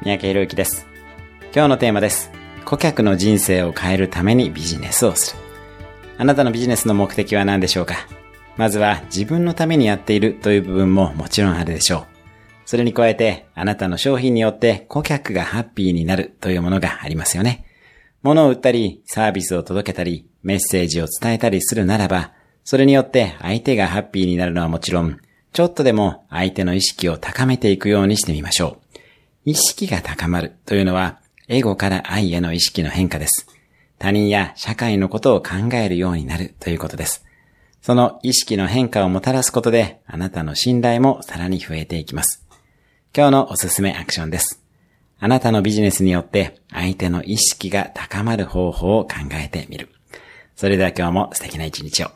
三宅宏之です。今日のテーマです。顧客の人生を変えるためにビジネスをする。あなたのビジネスの目的は何でしょうか？まずは自分のためにやっているという部分ももちろんあるでしょう。それに加えて、あなたの商品によって顧客がハッピーになるというものがありますよね。物を売ったり、サービスを届けたり、メッセージを伝えたりするならば、それによって相手がハッピーになるのはもちろん、ちょっとでも相手の意識を高めていくようにしてみましょう。意識が高まるというのは、エゴから愛への意識の変化です。他人や社会のことを考えるようになるということです。その意識の変化をもたらすことで、あなたの信頼もさらに増えていきます。今日のおすすめアクションです。あなたのビジネスによって相手の意識が高まる方法を考えてみる。それでは今日も素敵な一日を。